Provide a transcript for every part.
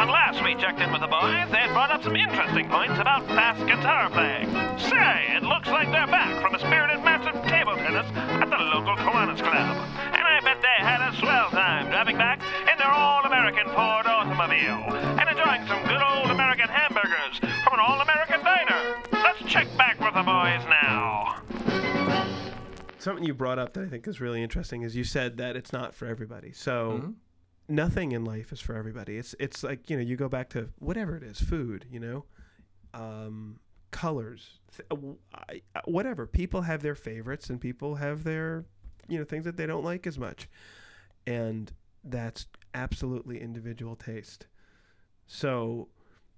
When last we checked in with the boys, they had brought up some interesting points about fast guitar playing. Say, it looks like they're back from a spirited match of table tennis at the local Kiwanis Club. And I bet they had a swell time driving back in their all-American Ford automobile and enjoying some good old American hamburgers from an all-American diner. Let's check back with the boys now. Something you brought up that I think is really interesting is you said that it's not for everybody. So Mhm. Nothing in life is for everybody. It's it's like you know you go back to whatever it is, food, you know, um, colors, th- uh, I- whatever. People have their favorites, and people have their you know things that they don't like as much, and that's absolutely individual taste. So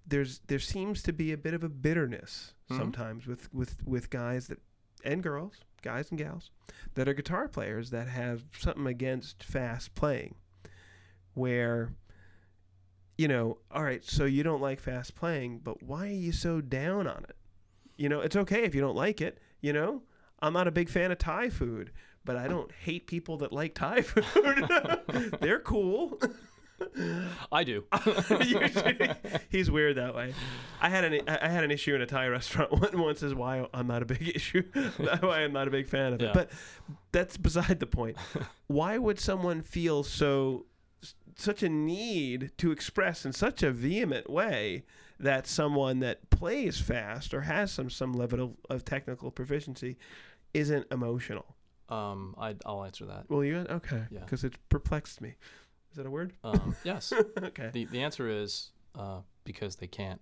there's there seems to be a bit of a bitterness Mhm. sometimes with with with guys that and girls, guys and gals that are guitar players that have something against fast playing where you know, all right, so you don't like fast playing, but why are you so down on it? You know, it's okay if you don't like it, you know? I'm not a big fan of Thai food, but I don't hate people that like Thai food. They're cool. I do. He's weird that way. I had an I had an issue in a Thai restaurant one- once is why I'm not a big issue. why I'm not a big fan of it. Yeah. But that's beside the point. Why would someone feel so such a need to express in such a vehement way that someone that plays fast or has some some level of, of technical proficiency isn't emotional? um, I, I'll answer that. Well, you okay? Yeah. Because it perplexed me. Is that a word? Um, yes. okay. The the answer is uh, because they can't.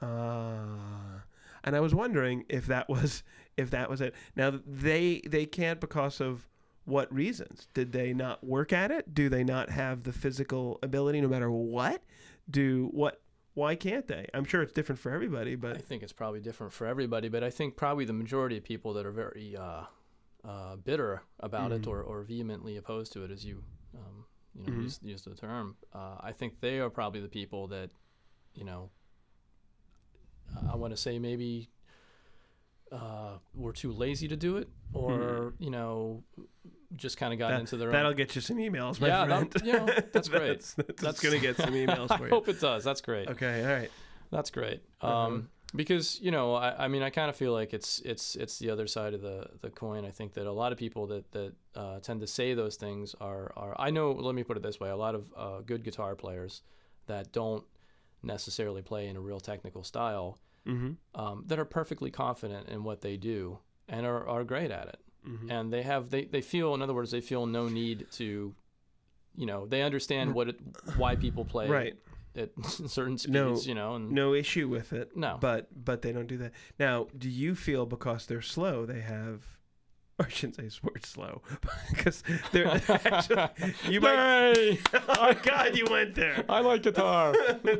Uh, and I was wondering if that was if that was it. Now they they can't because of what reasons? Did they not work at it? Do they not have the physical ability no matter what? Do what why can't they? I'm sure it's different for everybody, but I think it's probably different for everybody, but I think probably the majority of people that are very uh, uh, bitter about it Mhm. or, or vehemently opposed to it, as you um, you know Mhm. use, use the term, uh, I think they are probably the people that you know I want to say maybe uh, were too lazy to do it, or you know just kind of got. That- into their that'll own. get you some emails, my Yeah, friend. that- you know, that's great. that's, that's, that's gonna get some emails I for you. hope it does. That's great. Okay, all right. That's great. Um, because you know, I, I mean, I kind of feel like it's it's it's the other side of the, the coin. I think that a lot of people that that uh, tend to say those things are are. I know. Let me put it this way: a lot of uh, good guitar players that don't necessarily play in a real technical style Mm-hmm. um, that are perfectly confident in what they do and are, are great at it. Mm-hmm. And they have they, they feel in other words they feel no need to, you know, they understand what it why people play Right. at certain speeds. No, you know, and No issue with it. No. But but they don't do that. Now, do you feel because they're slow, they have or I shouldn't say word slow because they're actually you might. Yay! Oh God, you went there. I like guitar.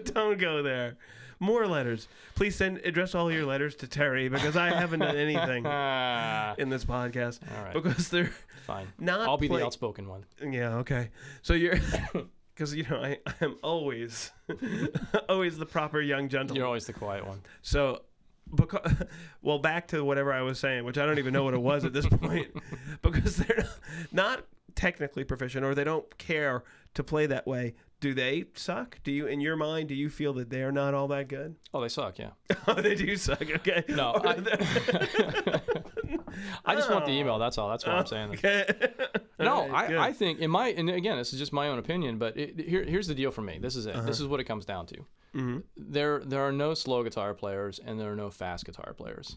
don't go there. More letters. Please send address all your letters to Terry because I haven't done anything in this podcast right, because they're fine. not. I'll be play- the outspoken one. Yeah. Okay. So you're. Because you know I I'm always, always the proper young gentleman. You're always the quiet one. So, because, well, back to whatever I was saying, which I don't even know what it was at this point, because they're not technically proficient or they don't care to play that way. Do they suck? Do you, in your mind, do you feel that they're not all that good? Oh, they suck. Yeah. Oh, they do suck. Okay. No, I- I just want the email. That's all. That's why I'm saying. Okay. No, right. I, I think in my and again, this is just my own opinion, but it, here, here's the deal for me. This is it. Uh-huh. This is what it comes down to. Mhm. There there are no slow guitar players and there are no fast guitar players.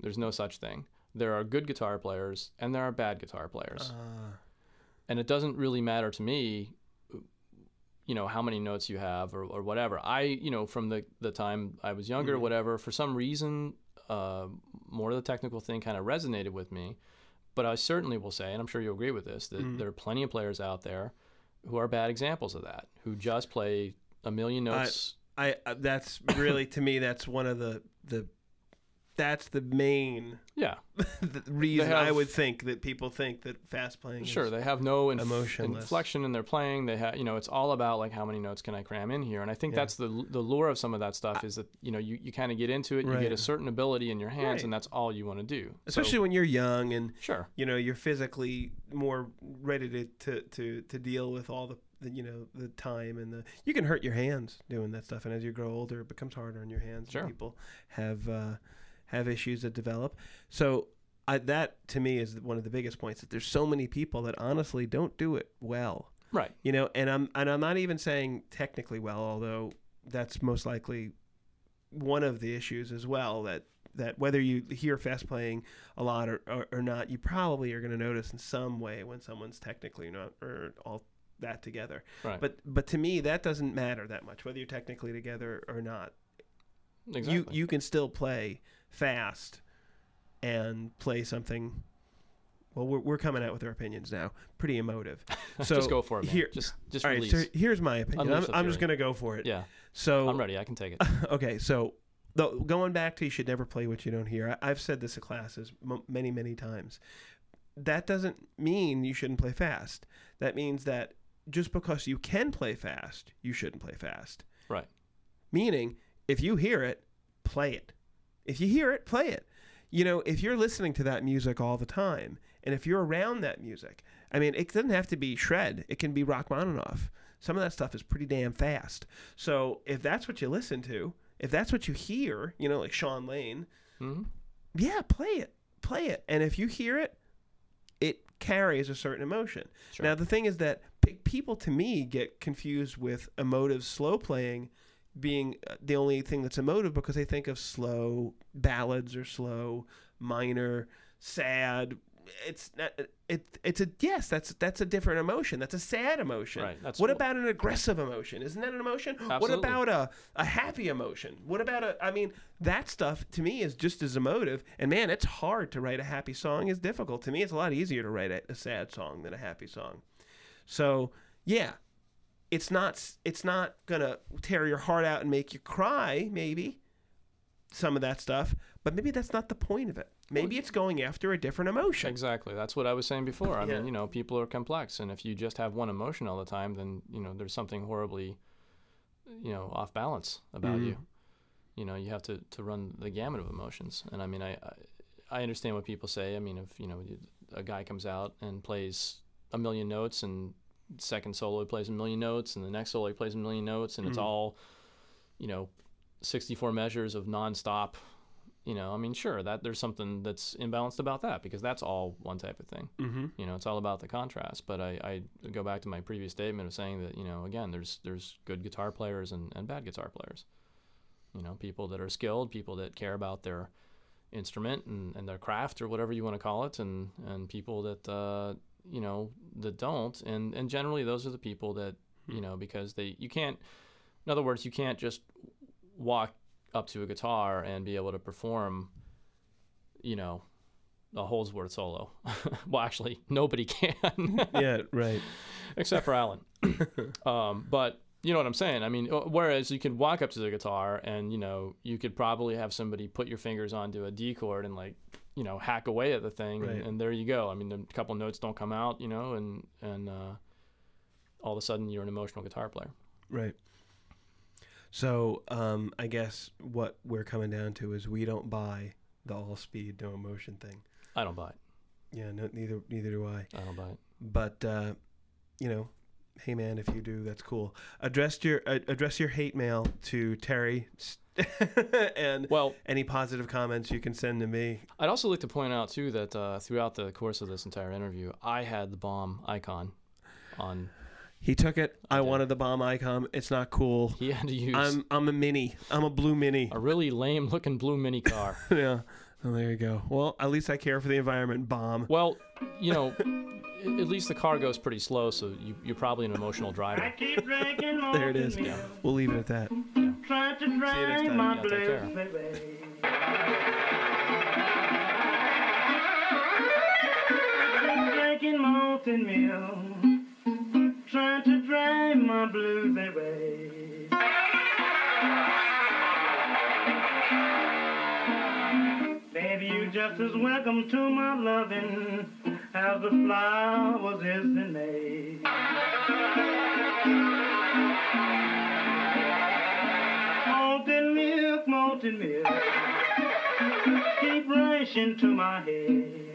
There's no such thing. There are good guitar players and there are bad guitar players. Uh, and it doesn't really matter to me you know how many notes you have or, or whatever i you know from the, the time i was younger Mhm. whatever for some reason uh, more of the technical thing kind of resonated with me but i certainly will say and i'm sure you'll agree with this that Mhm. there are plenty of players out there who are bad examples of that who just play a million notes I uh, that's really to me that's one of the the that's the main yeah the reason I would think that people think that fast playing. Sure, they have no inf- inflection in their playing. They have, you know, it's all about like how many notes can I cram in here, and I think Yeah. that's the the lure of some of that stuff is that you know you, you kind of get into it, you get a certain ability in your hands, Right. and that's all you want to do. So- especially when you're young and sure, you know you're physically more ready to to to, to deal with all the the you know the time and the you can hurt your hands doing that stuff, and as you grow older, it becomes harder on your hands. Sure. People have uh, have issues that develop. So I, that to me is one of the biggest points that there's so many people that honestly don't do it well. Right. You know, and I'm and I'm not even saying technically well, although that's most likely one of the issues as well that that whether you hear fast playing a lot or, or, or not, you probably are going to notice in some way when someone's technically not or all that together. Right. But but to me that doesn't matter that much whether you're technically together or not. exactly. You you can still play fast and play something. Well we're, we're coming out with our opinions now. Pretty emotive. So just go for it, man. here just just all right so here's my opinion. Unleash i'm, I'm just gonna go for it. Yeah, so I'm ready. I can take it. okay so though going back to you should never play what you don't hear. I, i've said this in classes m- many many times. That doesn't mean you shouldn't play fast. That means that just because you can play fast you shouldn't play fast. Right. meaning if you hear it play it if you hear it play it. You know if you're listening to that music all the time and if you're around that music i mean it doesn't have to be shred. It can be rachmaninoff. Some of that stuff is pretty damn fast. So if that's what you listen to if that's what you hear you know like sean lane hmm yeah play it. Play it. And if you hear it it carries a certain emotion. Sure. now the thing is that people to me get confused with emotive slow playing being uh, the only thing that's emotive because they think of slow ballads or slow minor sad. It's not it it's a yes that's that's a different emotion. That's a sad emotion. Right, that's what what- about an aggressive emotion? Isn't that an emotion? What about a, a happy emotion? What about a i mean that stuff to me is just as emotive. And man it's hard to write a happy song. It's difficult. To me it's a lot easier to write a, a sad song than a happy song. So yeah it's not it's not gonna tear your heart out and make you cry maybe some of that stuff but maybe that's not the point of it maybe it's going after a different emotion Exactly. That's what I was saying before. I Yeah. mean, you know, people are complex, and if you just have one emotion all the time, then you know there's something horribly, you know, off balance about Mhm. you. You know, you have to, to run the gamut of emotions, and I mean, I I understand what people say. I mean, if you know a guy comes out and plays a million notes, and second solo he plays a million notes, and the next solo he plays a million notes, and it's Mhm. all, you know, 64 measures of nonstop you know i mean sure that there's something that's imbalanced about that because that's all one type of thing mm-hmm. you know it's all about the contrast but i, I go back to my previous statement of saying that you know again there's there's good guitar players and, and bad guitar players you know people that are skilled people that care about their instrument and, and their craft or whatever you want to call it and and people that uh, you know that don't and and generally those are the people that you know because they you can't in other words you can't just walk up to a guitar and be able to perform you know a Holdsworth solo. well, actually, nobody can. yeah right except for Alan. um, but you know what I'm saying. I mean, uh, whereas you could walk up to the guitar and you know you could probably have somebody put your fingers onto a D chord and like you know hack away at the thing, and, Right. and there you go. I mean, a couple notes don't come out, you know, and and uh, all of a sudden you're an emotional guitar player. Right. So um, I guess what we're coming down to is we don't buy the all speed no emotion thing. I don't buy it. Yeah, no, neither neither do I. I don't buy it. But uh, you know, hey man, if you do, that's cool. Address your uh, address your hate mail to Terry, and Well, any positive comments you can send to me. I'd also like to point out too that uh, throughout the course of this entire interview, I had the bomb icon on. He took it. I, did. wanted the bomb icon. It's not cool. He had to use I'm I'm a mini. I'm a blue mini. a really lame looking blue mini car. yeah. Well, there you go. Well, at least I care for the environment. Bomb. Well, you know, at least the car goes pretty slow, so you, you're probably an emotional driver. Keep drinking more There it is. Yeah. We'll leave it at that. Trying to next drive time. my Yeah, take care. blues away. Drinking molten milk, trying to drive my blues away. Baby, you just as welcome to my loving as the flowers is in May. Keep rushing to my head.